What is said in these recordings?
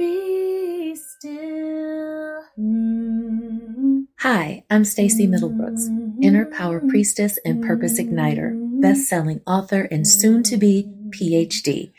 Be still. Hi, I'm Stacè Middlebrooks, Inner Power Priestess and Purpose Igniter, best-selling author and soon to be PhD.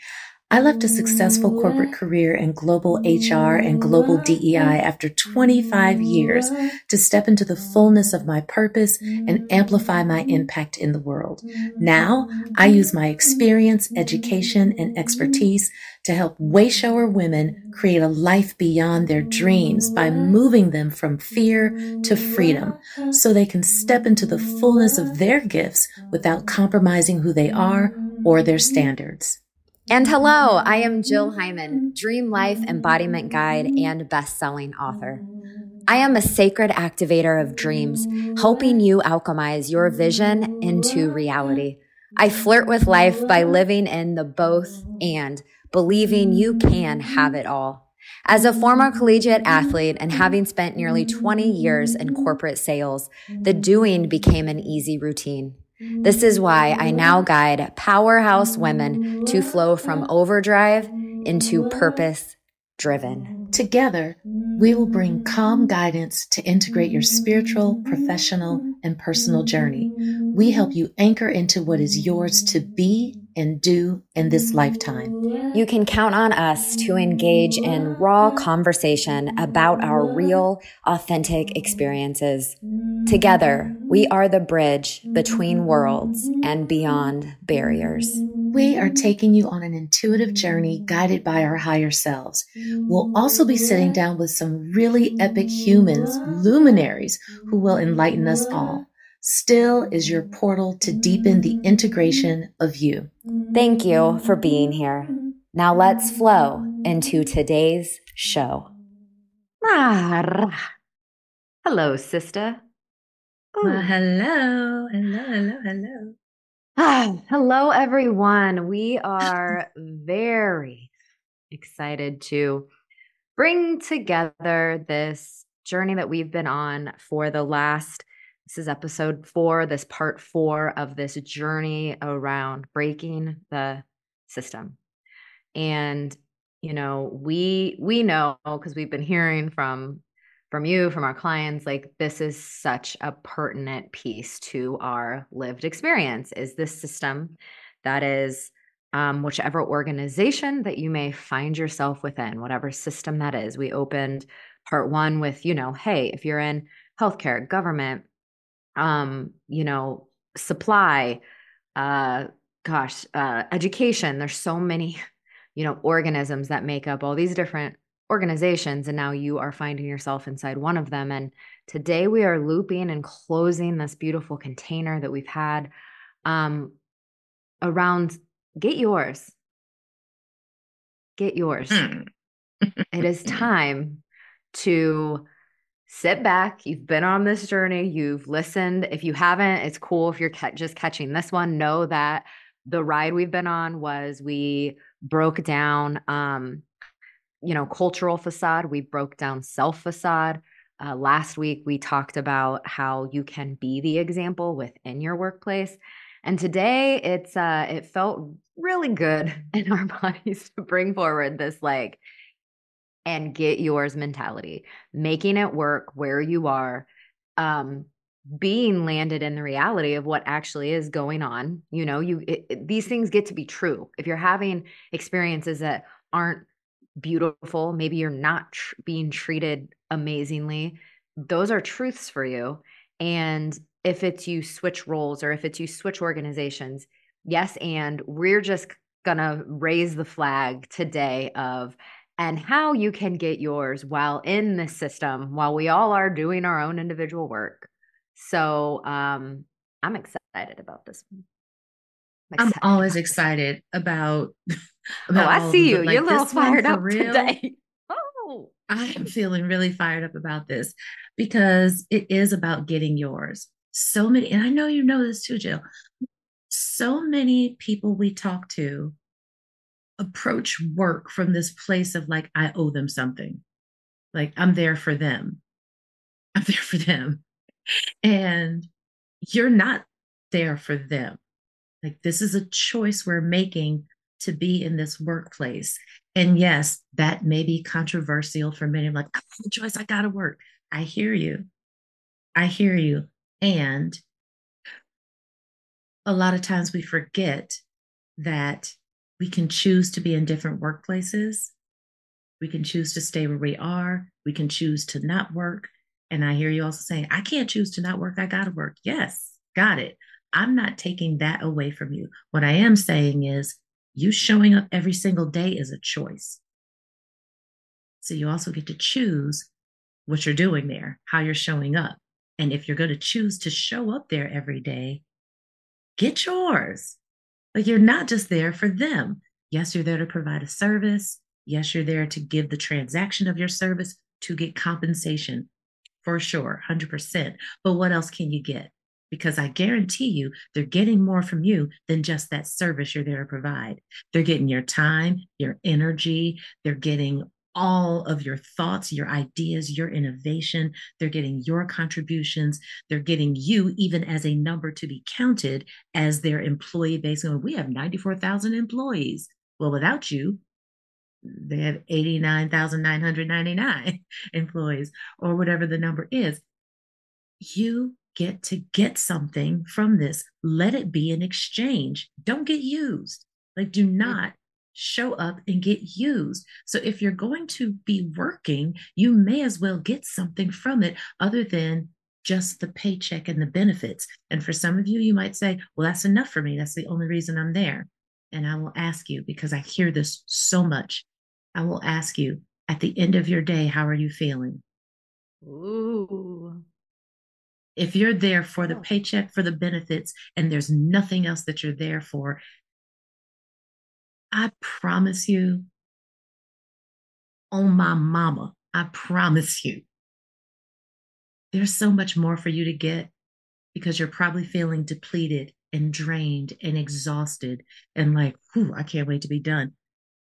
I left a successful corporate career in global HR and global DEI after 25 years to step into the fullness of my purpose and amplify my impact in the world. Now, I use my experience, education, and expertise to help wayshower women create a life beyond their dreams by moving them from fear to freedom so they can step into the fullness of their gifts without compromising who they are or their standards. And hello, I am Jill mm-hmm. Hyman, Dream Life Embodiment Guide mm-hmm. and best-selling author. I am a sacred activator of dreams, helping you alchemize your vision into reality. I flirt with life by living in the both and believing you can have it all. As a former collegiate athlete and having spent nearly 20 years in corporate sales, the doing became an easy routine. This is why I now guide powerhouse women to flow from overdrive into purpose driven. Together, we will bring calm guidance to integrate your spiritual, professional, and personal journey. We help you anchor into what is yours to be and do in this lifetime. You can count on us to engage in raw conversation about our real, authentic experiences. Together, we are the bridge between worlds and beyond barriers. We are taking you on an intuitive journey guided by our higher selves. We'll also be sitting down with some really epic humans, luminaries, who will enlighten us all. Still is your portal to deepen the integration of you. Thank you for being here. Now let's flow into today's show. Hello, sister. Well, hello, hello, hello, hello. Ah, hello, everyone. We are very excited to bring together this journey that we've been on for the last this is episode four, this part four of this journey around breaking the system. And, you know, we we know because we've been hearing from from you, from our clients, like this is such a pertinent piece to our lived experience is this system that is um, whichever organization that you may find yourself within, whatever system that is. We opened part one with, you know, hey, if you're in healthcare, government, um, you know, supply, uh, gosh, uh, education. There's so many, you know, organisms that make up all these different organizations. And now you are finding yourself inside one of them. And today we are looping and closing this beautiful container that we've had um, around get yours. Get yours. Hmm. it is time to sit back. You've been on this journey, you've listened. If you haven't, it's cool if you're ca- just catching this one. Know that the ride we've been on was we broke down um you know cultural facade we broke down self facade uh, last week we talked about how you can be the example within your workplace and today it's uh it felt really good in our bodies to bring forward this like and get yours mentality, making it work where you are, um, being landed in the reality of what actually is going on. You know, you it, it, these things get to be true. If you're having experiences that aren't beautiful, maybe you're not tr- being treated amazingly, those are truths for you. And if it's you switch roles or if it's you switch organizations, yes, and we're just gonna raise the flag today of and how you can get yours while in this system, while we all are doing our own individual work. So um, I'm excited about this one. I'm, I'm always excited about. about oh, I see you. Like You're a little fired up real. today. Oh, I am feeling really fired up about this because it is about getting yours. So many, and I know you know this too, Jill. So many people we talk to approach work from this place of like, I owe them something. Like, I'm there for them. I'm there for them. And you're not there for them. Like, this is a choice we're making to be in this workplace. And yes, that may be controversial for many. I'm like, I have a choice. I got to work. I hear you. I hear you. And a lot of times we forget that we can choose to be in different workplaces. We can choose to stay where we are. We can choose to not work. And I hear you also saying, I can't choose to not work. I got to work. Yes, got it. I'm not taking that away from you. What I am saying is, you showing up every single day is a choice. So you also get to choose what you're doing there, how you're showing up. And if you're going to choose to show up there every day, get yours. Like you're not just there for them. Yes, you're there to provide a service. Yes, you're there to give the transaction of your service to get compensation for sure, 100%. But what else can you get? Because I guarantee you, they're getting more from you than just that service you're there to provide. They're getting your time, your energy, they're getting all of your thoughts, your ideas, your innovation. They're getting your contributions. They're getting you even as a number to be counted as their employee base. we have 94,000 employees. Well, without you, they have 89,999 employees or whatever the number is. You get to get something from this. Let it be an exchange. Don't get used. Like, do not show up and get used. So if you're going to be working, you may as well get something from it other than just the paycheck and the benefits. And for some of you, you might say, well, that's enough for me. That's the only reason I'm there. And I will ask you, because I hear this so much, I will ask you at the end of your day, how are you feeling? Ooh. If you're there for the paycheck, for the benefits, and there's nothing else that you're there for, I promise you, on my mama, I promise you, there's so much more for you to get because you're probably feeling depleted and drained and exhausted and like, whew, I can't wait to be done.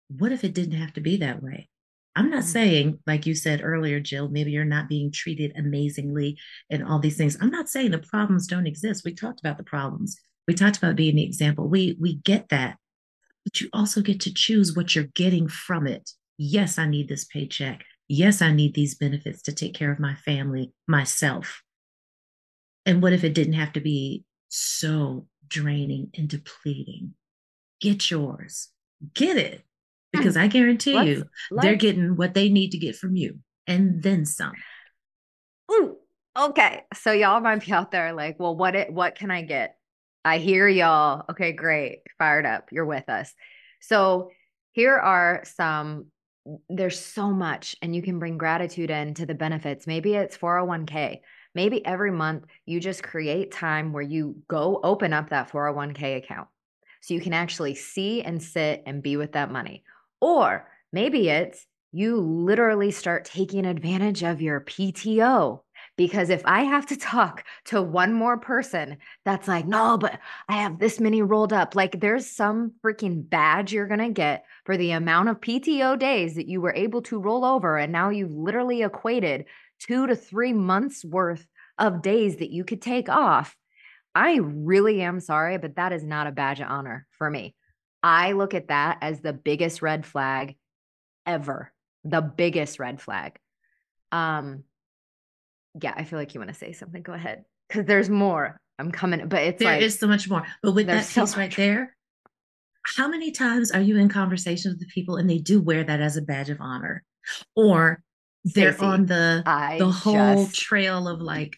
What if it didn't have to be that way? I'm not mm-hmm. saying, like you said earlier, Jill, maybe you're not being treated amazingly and all these things. I'm not saying the problems don't exist. We talked about the problems. We talked about being the example. We we get that but you also get to choose what you're getting from it. Yes, I need this paycheck. Yes, I need these benefits to take care of my family, myself. And what if it didn't have to be so draining and depleting? Get yours, get it. Because hmm. I guarantee let's, you, let's, they're getting what they need to get from you and then some. Ooh, okay. So y'all might be out there like, well, what it what can I get? I hear y'all. Okay, great. Fired up. You're with us. So here are some there's so much and you can bring gratitude into the benefits. Maybe it's 401k. Maybe every month you just create time where you go open up that 401k account so you can actually see and sit and be with that money. Or maybe it's you literally start taking advantage of your PTO because if I have to talk to one more person that's like, no, but I have this many rolled up, like there's some freaking badge you're going to get for the amount of PTO days that you were able to roll over. And now you've literally equated two to three months worth of days that you could take off. I really am sorry, but that is not a badge of honor for me. I look at that as the biggest red flag ever, the biggest red flag. Um, yeah, I feel like you want to say something. Go ahead. Because there's more. I'm coming, but it's there like, is so much more. But with that piece so right there, how many times are you in conversations with the people and they do wear that as a badge of honor? Or they're Stacè, on the I the whole just, trail of like,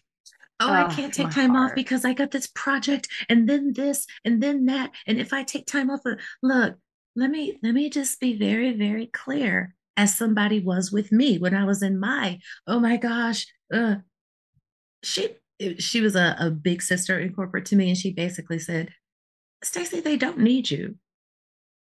oh, oh I can't take time heart. off because I got this project and then this and then that. And if I take time off, uh, look, let me let me just be very, very clear as somebody was with me when I was in my, oh my gosh, uh, she she was a, a big sister in corporate to me, and she basically said, Stacè, they don't need you.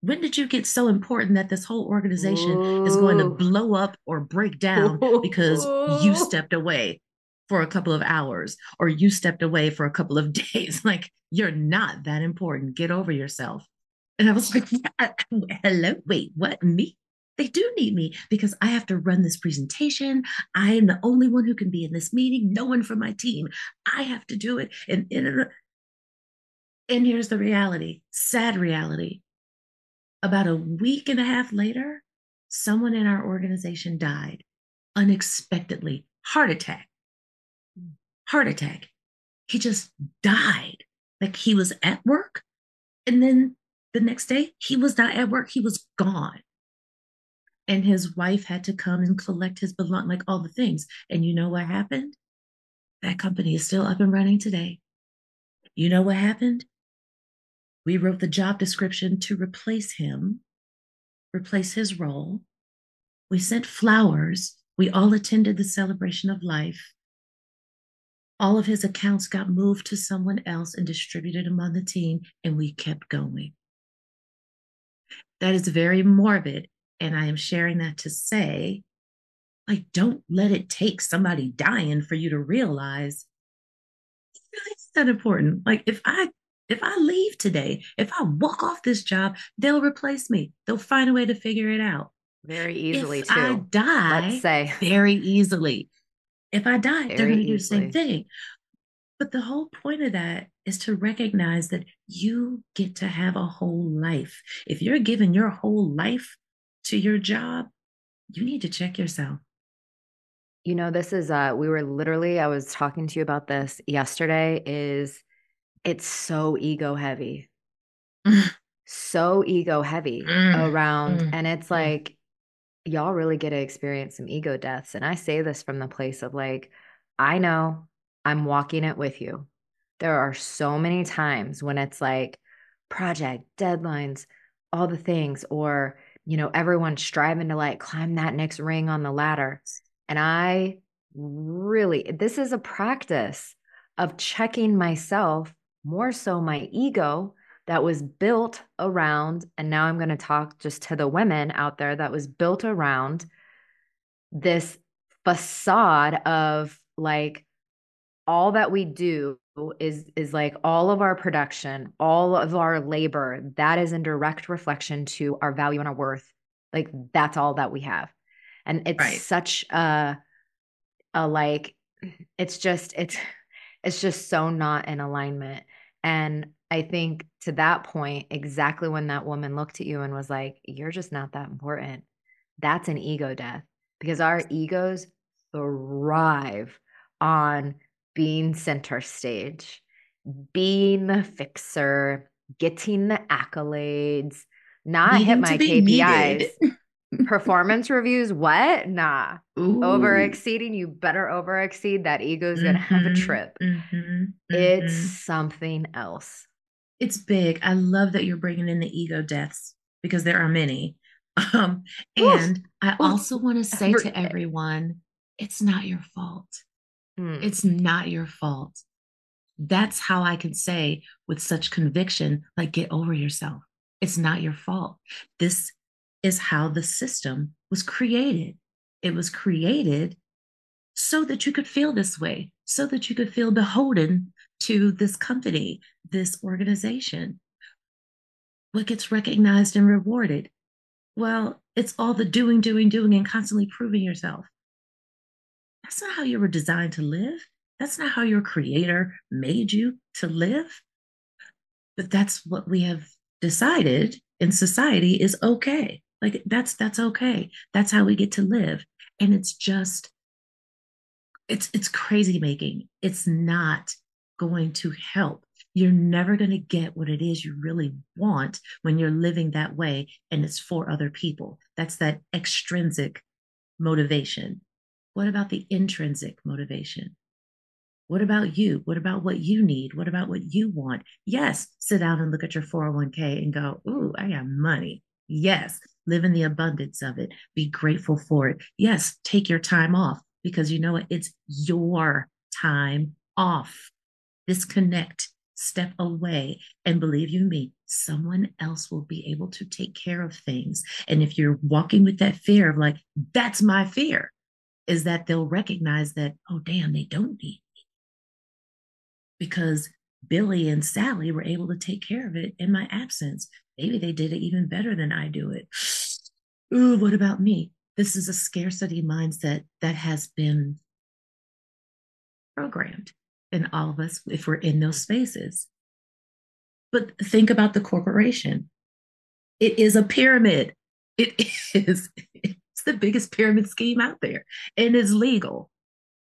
When did you get so important that this whole organization Ooh. is going to blow up or break down because you stepped away for a couple of hours or you stepped away for a couple of days? Like, you're not that important. Get over yourself. And I was like, hello, wait, what? Me? They do need me because I have to run this presentation. I am the only one who can be in this meeting, no one from my team. I have to do it. And, and, and here's the reality sad reality. About a week and a half later, someone in our organization died unexpectedly, heart attack, heart attack. He just died. Like he was at work. And then the next day, he was not at work. He was gone. And his wife had to come and collect his belongings, like all the things. And you know what happened? That company is still up and running today. You know what happened? We wrote the job description to replace him, replace his role. We sent flowers. We all attended the celebration of life. All of his accounts got moved to someone else and distributed among the team, and we kept going. That is very morbid. And I am sharing that to say, like, don't let it take somebody dying for you to realize it's that important. Like, if I if I leave today, if I walk off this job, they'll replace me. They'll find a way to figure it out. Very easily, if too. I die, let's say very easily. If I die, Very they're going to do the same thing. But the whole point of that is to recognize that you get to have a whole life. If you're giving your whole life to your job, you need to check yourself. You know, this is uh we were literally I was talking to you about this yesterday is it's so ego heavy. So ego heavy Mm, around mm, and it's mm. like y'all really get to experience some ego deaths and I say this from the place of like I know I'm walking it with you. There are so many times when it's like project deadlines, all the things or you know everyone's striving to like climb that next ring on the ladder and I really, this is a practice of checking myself, more so my ego that was built around. And now I'm going to talk just to the women out there that was built around this facade of like all that we do is is like all of our production all of our labor that is in direct reflection to our value and our worth. Like that's all that we have. And it's Right. such a a like it's just it's it's just so not in alignment. And i think to that point exactly when that woman looked at you and was like you're just not that important that's an ego death. Because our egos thrive on being center stage being the fixer getting the accolades not hit my kpis performance reviews what nah over exceeding you better over exceed that ego's gonna have a Mhm, trip mhm, it's mhm. something else it's big. I love that you're bringing in the ego deaths because there are many. Um, Oof. and I Oof. also want to say Every to everyone, it's not your fault. Mm. It's not your fault. That's how I can say with such conviction, like, get over yourself. It's not your fault. This is how the system was created. It was created so that you could feel this way, so that you could feel beholden to this company, this organization. What gets recognized and rewarded? Well, it's all the doing, doing, doing, and constantly proving yourself. That's not how you were designed to live. That's not how your creator made you to live. But that's what we have decided in society is okay. Like that's that's okay. That's how we get to live. And it's just it's it's crazy making. It's not going to help. You're never going to get what it is you really want when you're living that way and it's for other people. That's that extrinsic motivation. What about the intrinsic motivation? What about you? What about what you need? What about what you want? Yes, sit down and look at your 401k and go, Ooh, I got money. Yes, live in the abundance of it. Be grateful for it. Yes, take your time off because you know what? It's your time off. Disconnect, step away, and believe you me, someone else will be able to take care of things. And if you're walking with that fear of like, that's my fear, is that they'll recognize that, oh, damn, they don't need me. Because Billy and Sally were able to take care of it in my absence. Maybe they did it even better than I do it. Ooh, what about me? This is a scarcity mindset that has been programmed in all of us if we're in those spaces. But think about the corporation. It is a pyramid. It is. The biggest pyramid scheme out there and it's legal.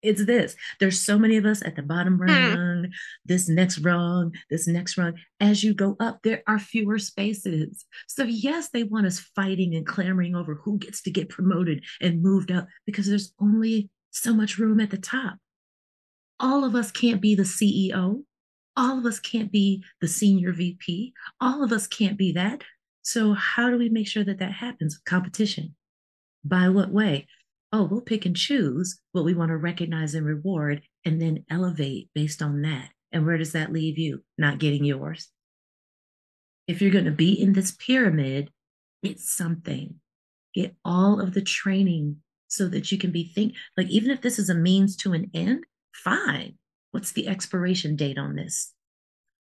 It's this. There's so many of us at the bottom hmm. rung, this next rung, this next rung. As you go up, there are fewer spaces. So, yes, they want us fighting and clamoring over who gets to get promoted and moved up because there's only so much room at the top. All of us can't be the CEO. All of us can't be the senior VP. All of us can't be that. So, how do we make sure that that happens? Competition. By what way? Oh, we'll pick and choose what we want to recognize and reward and then elevate based on that. And where does that leave you? Not getting yours. If you're going to be in this pyramid, it's something. Get all of the training so that you can be think like even if this is a means to an end, fine. What's the expiration date on this?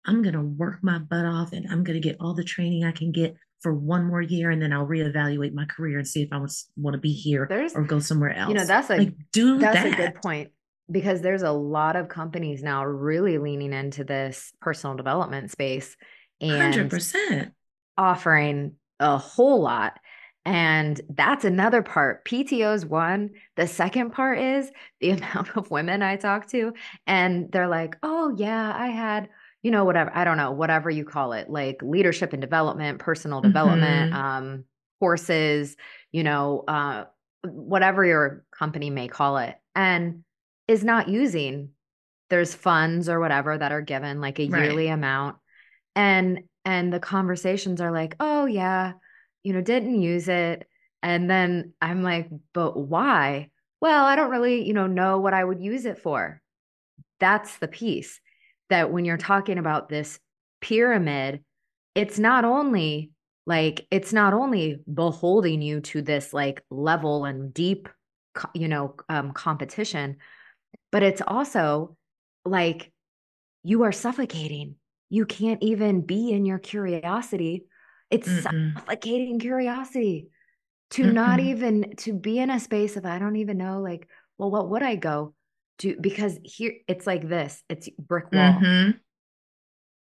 I'm going to work my butt off and I'm going to get all the training I can get for one more year and then I'll reevaluate my career and see if I want to be here there's, or go somewhere else. You know, that's a like, do that's that. a good point because there's a lot of companies now really leaning into this personal development space and 100% offering a whole lot. And that's another part. PTO's one. The second part is the amount of women I talk to, and they're like, oh, yeah, I had, you know, whatever, I don't know, whatever you call it, like leadership and development, personal development, mm-hmm. um, courses, you know, uh, whatever your company may call it, and is not using. There's funds or whatever that are given, like a right. yearly amount. And and the conversations are like, oh yeah, you know, didn't use it. And then I'm like, but why? Well, I don't really, you know, know what I would use it for. That's the piece that when you're talking about this pyramid, it's not only like, it's not only beholding you to this like level and deep, you know, um, competition, but it's also like you are suffocating. You can't even be in your curiosity it's Mm-mm. suffocating curiosity to Mm-mm. not even to be in a space of I don't even know like well what would I go do because here it's like this it's brick wall mm-hmm.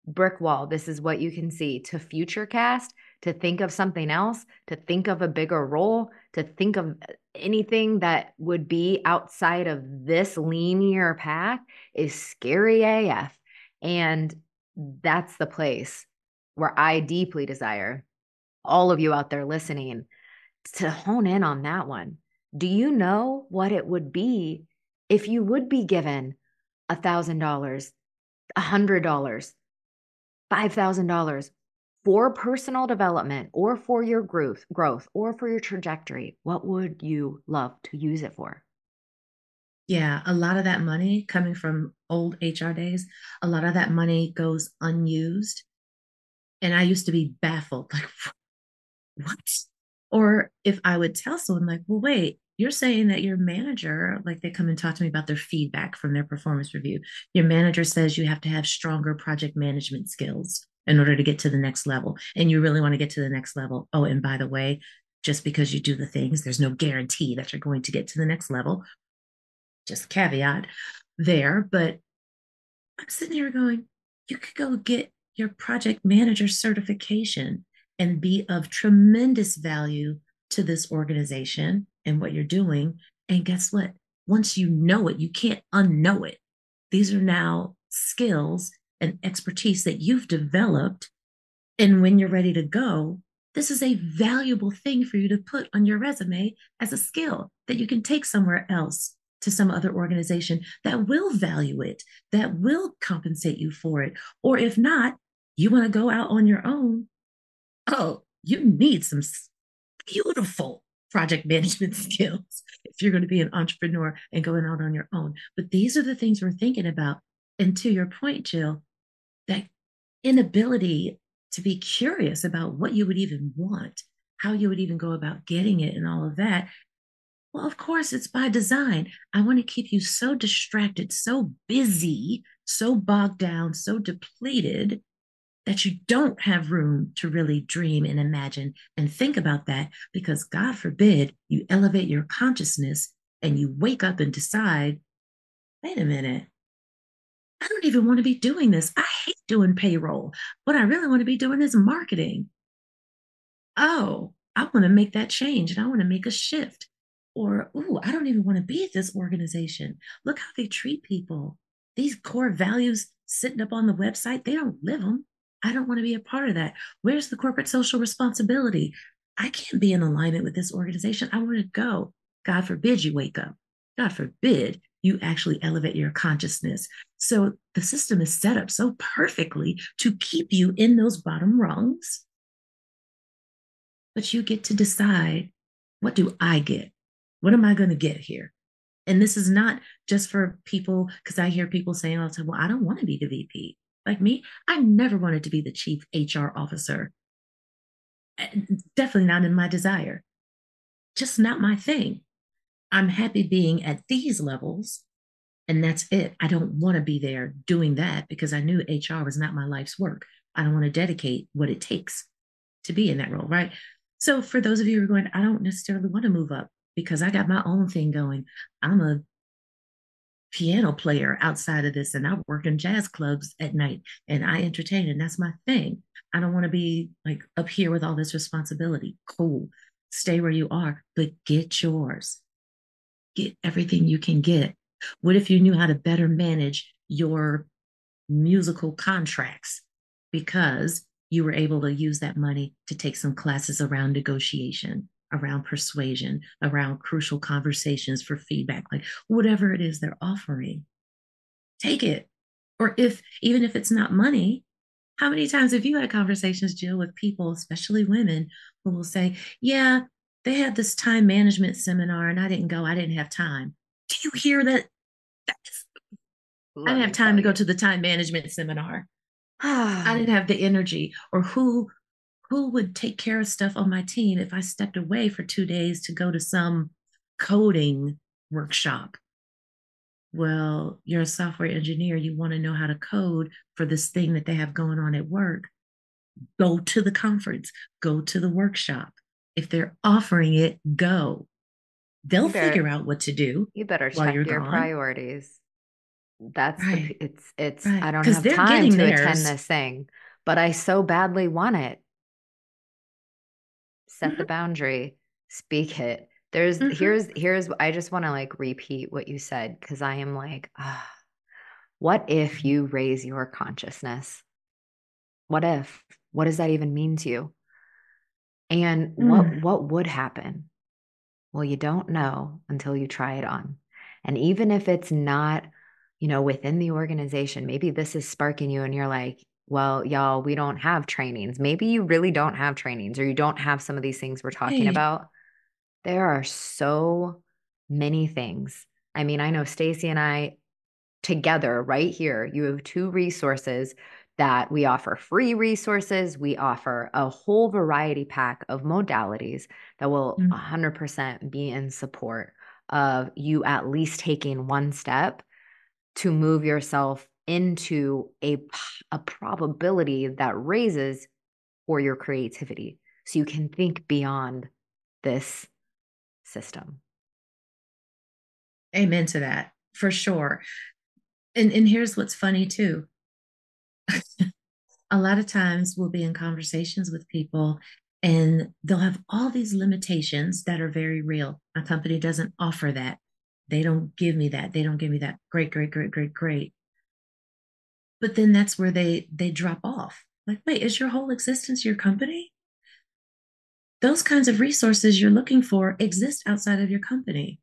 brick wall this is what you can see to future cast to think of something else to think of a bigger role to think of anything that would be outside of this linear path is scary AF and that's the place where I deeply desire all of you out there listening to hone in on that one. Do you know what it would be if you would be given a thousand dollars, a hundred dollars, five thousand dollars for personal development or for your growth, growth or for your trajectory? What would you love to use it for? Yeah, a lot of that money coming from old HR days, a lot of that money goes unused and I used to be baffled, like, what? Or if I would tell someone, like, well, wait, you're saying that your manager, like they come and talk to me about their feedback from their performance review. Your manager says you have to have stronger project management skills in order to get to the next level. And you really want to get to the next level. Oh, and by the way, just because you do the things, there's no guarantee that you're going to get to the next level. Just caveat there. But I'm sitting here going, you could go get your project manager certification and be of tremendous value to this organization and what you're doing. And guess what? Once you know it, you can't unknow it. These are now skills and expertise that you've developed. And when you're ready to go, this is a valuable thing for you to put on your resume as a skill that you can take somewhere else to some other organization that will value it, that will compensate you for it. Or if not, you want to go out on your own. Oh, you need some beautiful project management skills if you're going to be an entrepreneur and going out on your own. But these are the things we're thinking about. And to your point, Jill, that inability to be curious about what you would even want, how you would even go about getting it, and all of that. Well, of course, it's by design. I want to keep you so distracted, so busy, so bogged down, so depleted that you don't have room to really dream and imagine and think about that because God forbid you elevate your consciousness and you wake up and decide, wait a minute, I don't even want to be doing this. I hate doing payroll. What I really want to be doing is marketing. Oh, I want to make that change and I want to make a shift. Or, ooh, I don't even want to be at this organization. Look how they treat people. These core values sitting up on the website, they don't live them. I don't want to be a part of that. Where's the corporate social responsibility? I can't be in alignment with this organization. I want to go. God forbid you wake up. God forbid you actually elevate your consciousness. So the system is set up so perfectly to keep you in those bottom rungs. But you get to decide what do I get? What am I going to get here? And this is not just for people, because I hear people saying all the time, well, I don't want to be the VP. Like me, I never wanted to be the chief HR officer. Eh, definitely not in my desire. Just not my thing. I'm happy being at these levels, and that's it. I don't want to be there doing that because I knew HR was not my life's work. I don't want to dedicate what it takes to be in that role, right? So, for those of you who are going, I don't necessarily want to move up because I got my own thing going. I'm a piano player outside of this and I work in jazz clubs at night and I entertain and that's my thing. I don't want to be like up here with all this responsibility. Cool. Stay where you are, but get yours. Get everything you can get. What if you knew how to better manage your musical contracts because you were able to use that money to take some classes around negotiation around persuasion, around crucial conversations for feedback, like whatever it is they're offering, take it. Or if, even if it's not money, how many times have you had conversations, Jill, with people, especially women, who will say, Yeah, they had this time management seminar and I didn't go, I didn't have time. Do you hear that? That's, I didn't have time to go to the time management seminar. I didn't have the energy. Or who who would take care of stuff on my team if I stepped away for two days to go to some coding workshop? Well, you're a software engineer. You want to know how to code for this thing that they have going on at work. Go to the conference, go to the workshop. If they're offering it, go. They'll better, figure out what to do. You better check your gone. priorities. That's right. the, it's it's right. I don't have time to theirs. attend this thing, but I so badly want it set the boundary, speak it. There's mm-hmm. here's here's I just want to like repeat what you said because I am like, ah, what if you raise your consciousness? What if? What does that even mean to you? And mm. what what would happen? Well, you don't know until you try it on. And even if it's not, you know, within the organization, maybe this is sparking you and you're like, well, y'all, we don't have trainings. Maybe you really don't have trainings or you don't have some of these things we're talking hey. about. There are so many things. I mean, I know Stacè and I together right here, you have two resources that we offer free resources. We offer a whole variety pack of modalities that will mm-hmm. 100% be in support of you at least taking one step to move yourself into a, a probability that raises for your creativity so you can think beyond this system. Amen to that, for sure. And and here's what's funny too. a lot of times we'll be in conversations with people and they'll have all these limitations that are very real. My company doesn't offer that. They don't give me that. They don't give me that. Great, great, great, great, great but then that's where they they drop off. Like wait is your whole existence your company? Those kinds of resources you're looking for exist outside of your company.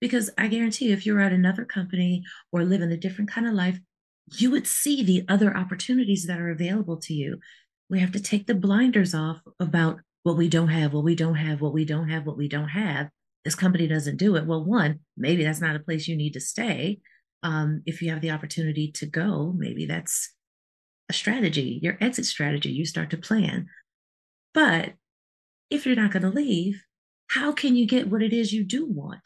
Because i guarantee you, if you're at another company or live in a different kind of life you would see the other opportunities that are available to you. We have to take the blinders off about what we don't have what we don't have what we don't have what we don't have. This company doesn't do it. Well one maybe that's not a place you need to stay um, if you have the opportunity to go, maybe that's a strategy, your exit strategy. You start to plan. But if you're not going to leave, how can you get what it is you do want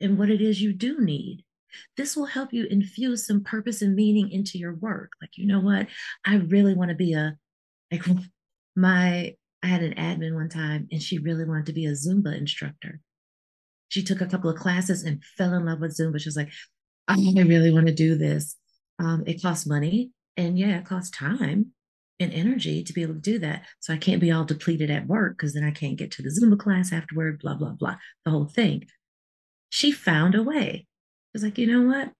and what it is you do need? This will help you infuse some purpose and meaning into your work. Like, you know what? I really want to be a, like, my, I had an admin one time and she really wanted to be a Zumba instructor. She took a couple of classes and fell in love with Zumba. She was like, I really want to do this. Um, it costs money and yeah, it costs time. and energy to be able to do that. So I can't be all depleted at work because then I can't get to the Zumba class afterward, blah, blah, blah, the whole thing. She found a way. It was like, you know what?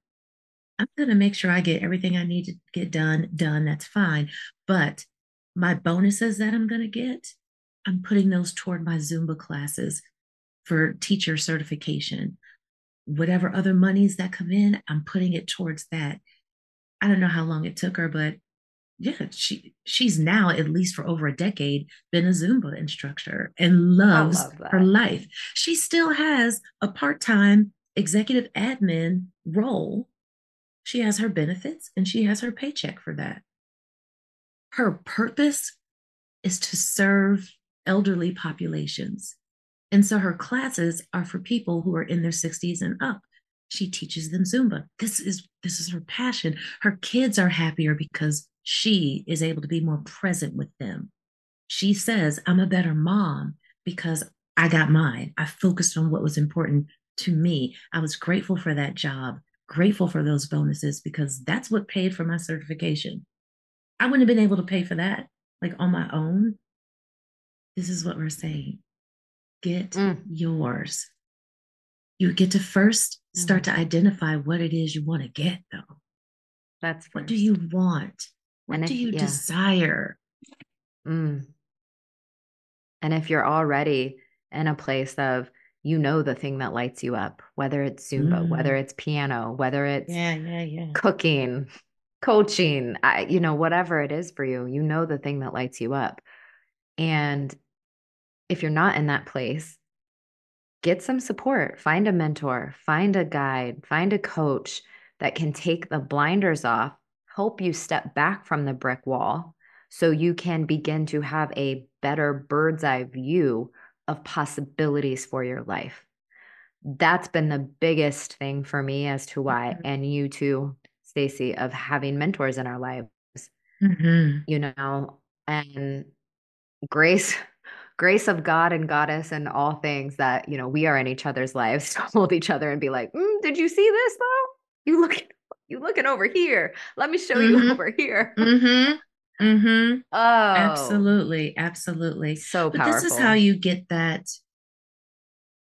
I'm going to make sure I get everything I need to get done, done. That's fine. But my bonuses that I'm going to get, I'm putting those toward my Zumba classes for teacher certification. Whatever other monies that come in, I'm putting it towards that. I don't know how long it took her, but yeah, she she's now at least for over a decade been a Zumba instructor and loves love her life. She still has a part-time executive admin role. She has her benefits and she has her paycheck for that. Her purpose is to serve elderly populations. And so her classes are for people who are in their 60s and up. She teaches them Zumba. This is this is her passion. Her kids are happier because she is able to be more present with them. She says, I'm a better mom because I got mine. I focused on what was important to me. I was grateful for that job, grateful for those bonuses because that's what paid for my certification. I wouldn't have been able to pay for that like on my own. This is what we're saying get mm. yours. You get to first start mm. to identify what it is you want to get, though. That's first. what do you want? What and do if, you yeah. desire? Mm. And if you're already in a place of, you know, the thing that lights you up, whether it's Zumba, mm. whether it's piano, whether it's yeah, yeah, yeah. cooking, coaching, I, you know, whatever it is for you, you know, the thing that lights you up. And if you're not in that place, get some support, find a mentor, find a guide, find a coach that can take the blinders off help you step back from the brick wall so you can begin to have a better bird's eye view of possibilities for your life. That's been the biggest thing for me as to why, mm-hmm. and you too, Stacè, of having mentors in our lives. Mm-hmm. You know, and grace grace of God and goddess and all things that, you know, we are in each other's lives to hold each other and be like, mm, did you see this though? You look you looking over here. Let me show mm-hmm. you over here. Mm-hmm. Mm-hmm. Oh, absolutely, absolutely. So powerful. But this is how you get that.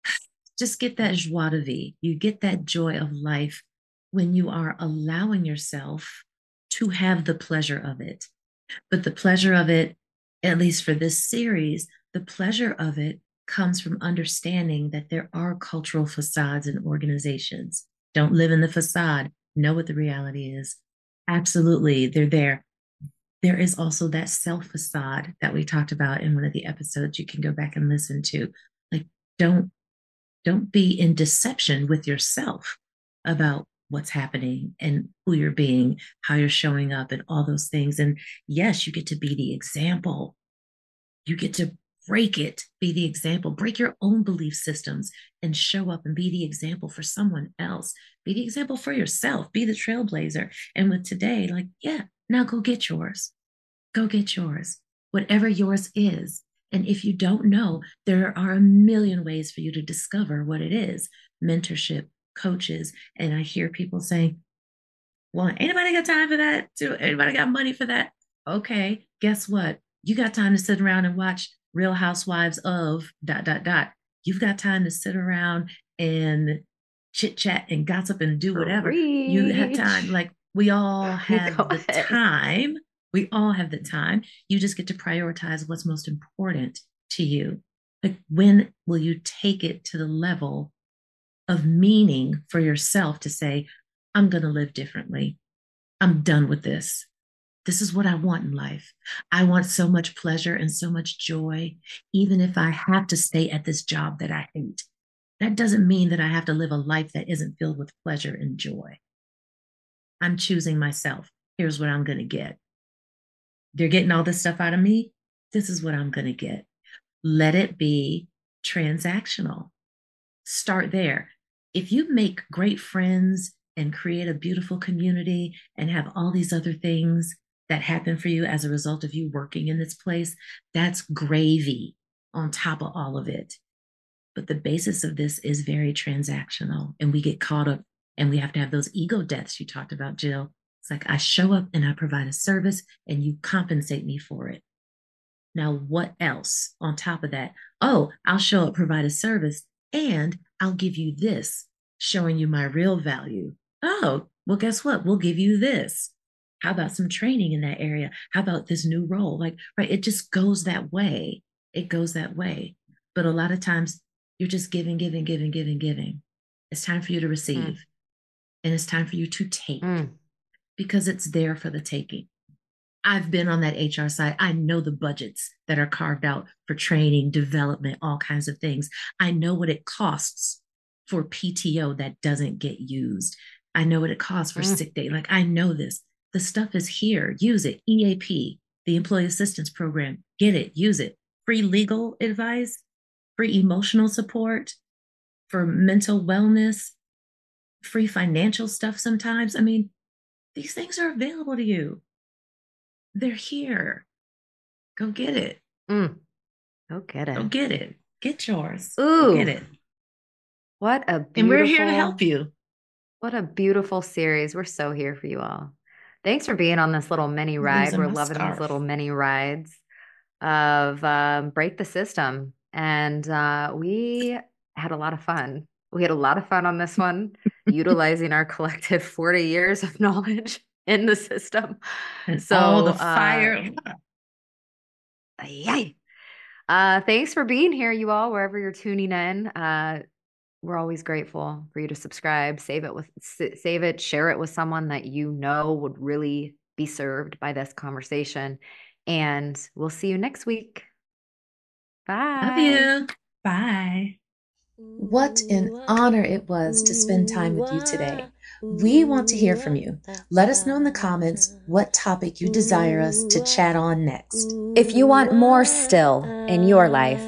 Just get that joie de vie. You get that joy of life when you are allowing yourself to have the pleasure of it. But the pleasure of it, at least for this series, the pleasure of it comes from understanding that there are cultural facades in organizations. Don't live in the facade know what the reality is. Absolutely, they're there. There is also that self facade that we talked about in one of the episodes you can go back and listen to. Like, don't don't be in deception with yourself about what's happening and who you're being, how you're showing up, and all those things. And yes, you get to be the example. You get to break it, be the example, break your own belief systems and show up and be the example for someone else. Be the example for yourself, be the trailblazer. And with today, like, yeah, now go get yours. Go get yours, whatever yours is. And if you don't know, there are a million ways for you to discover what it is mentorship, coaches. And I hear people saying, well, anybody got time for that? Do anybody got money for that? Okay, guess what? You got time to sit around and watch Real Housewives of dot dot dot. You've got time to sit around and chit chat and gossip and do whatever. Reach. You have time. Like we all have the ahead. time. We all have the time. You just get to prioritize what's most important to you. Like when will you take it to the level of meaning for yourself to say, I'm going to live differently. I'm done with this. This is what I want in life. I want so much pleasure and so much joy, even if I have to stay at this job that I hate. That doesn't mean that I have to live a life that isn't filled with pleasure and joy. I'm choosing myself. Here's what I'm going to get. They're getting all this stuff out of me. This is what I'm going to get. Let it be transactional. Start there. If you make great friends and create a beautiful community and have all these other things, that happen for you as a result of you working in this place, that's gravy on top of all of it. But the basis of this is very transactional, and we get caught up and we have to have those ego deaths you talked about, Jill. It's like I show up and I provide a service and you compensate me for it. Now, what else on top of that? Oh, I'll show up, provide a service, and I'll give you this, showing you my real value. Oh, well, guess what? We'll give you this. How about some training in that area? How about this new role? Like, right, it just goes that way. It goes that way. But a lot of times you're just giving, giving, giving, giving, giving. It's time for you to receive. Mm. And it's time for you to take mm. because it's there for the taking. I've been on that HR side. I know the budgets that are carved out for training, development, all kinds of things. I know what it costs for PTO that doesn't get used. I know what it costs for mm. sick day. Like I know this. The stuff is here. Use it. EAP, the Employee Assistance Program. Get it. Use it. Free legal advice, free emotional support, for mental wellness, free financial stuff sometimes. I mean, these things are available to you. They're here. Go get it. Mm. Go get it. Go get it. Get yours. Ooh. Go get it. What a beautiful, And we're here to help you. What a beautiful series. We're so here for you all. Thanks for being on this little mini ride. We're loving scarf. these little mini rides of um, Break the System. And uh, we had a lot of fun. We had a lot of fun on this one, utilizing our collective 40 years of knowledge in the system. And so all the fire. Uh, yay. Uh, thanks for being here, you all, wherever you're tuning in. Uh, we're always grateful for you to subscribe, save it with save it, share it with someone that you know would really be served by this conversation. And we'll see you next week. Bye. Love you. Bye. What an honor it was to spend time with you today. We want to hear from you. Let us know in the comments what topic you desire us to chat on next. If you want more still in your life,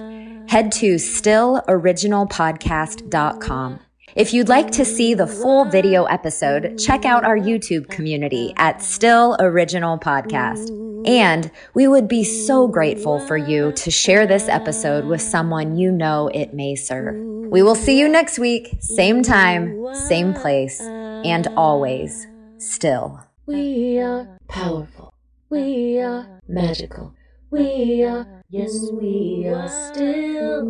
head to stilloriginalpodcast.com. If you'd like to see the full video episode, check out our YouTube community at Still Original Podcast. And we would be so grateful for you to share this episode with someone you know it may serve. We will see you next week, same time, same place, and always still. We are powerful. We are magical. We are, yes, we are still.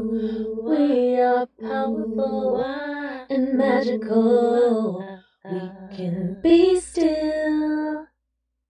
We are powerful and magical. We can be still.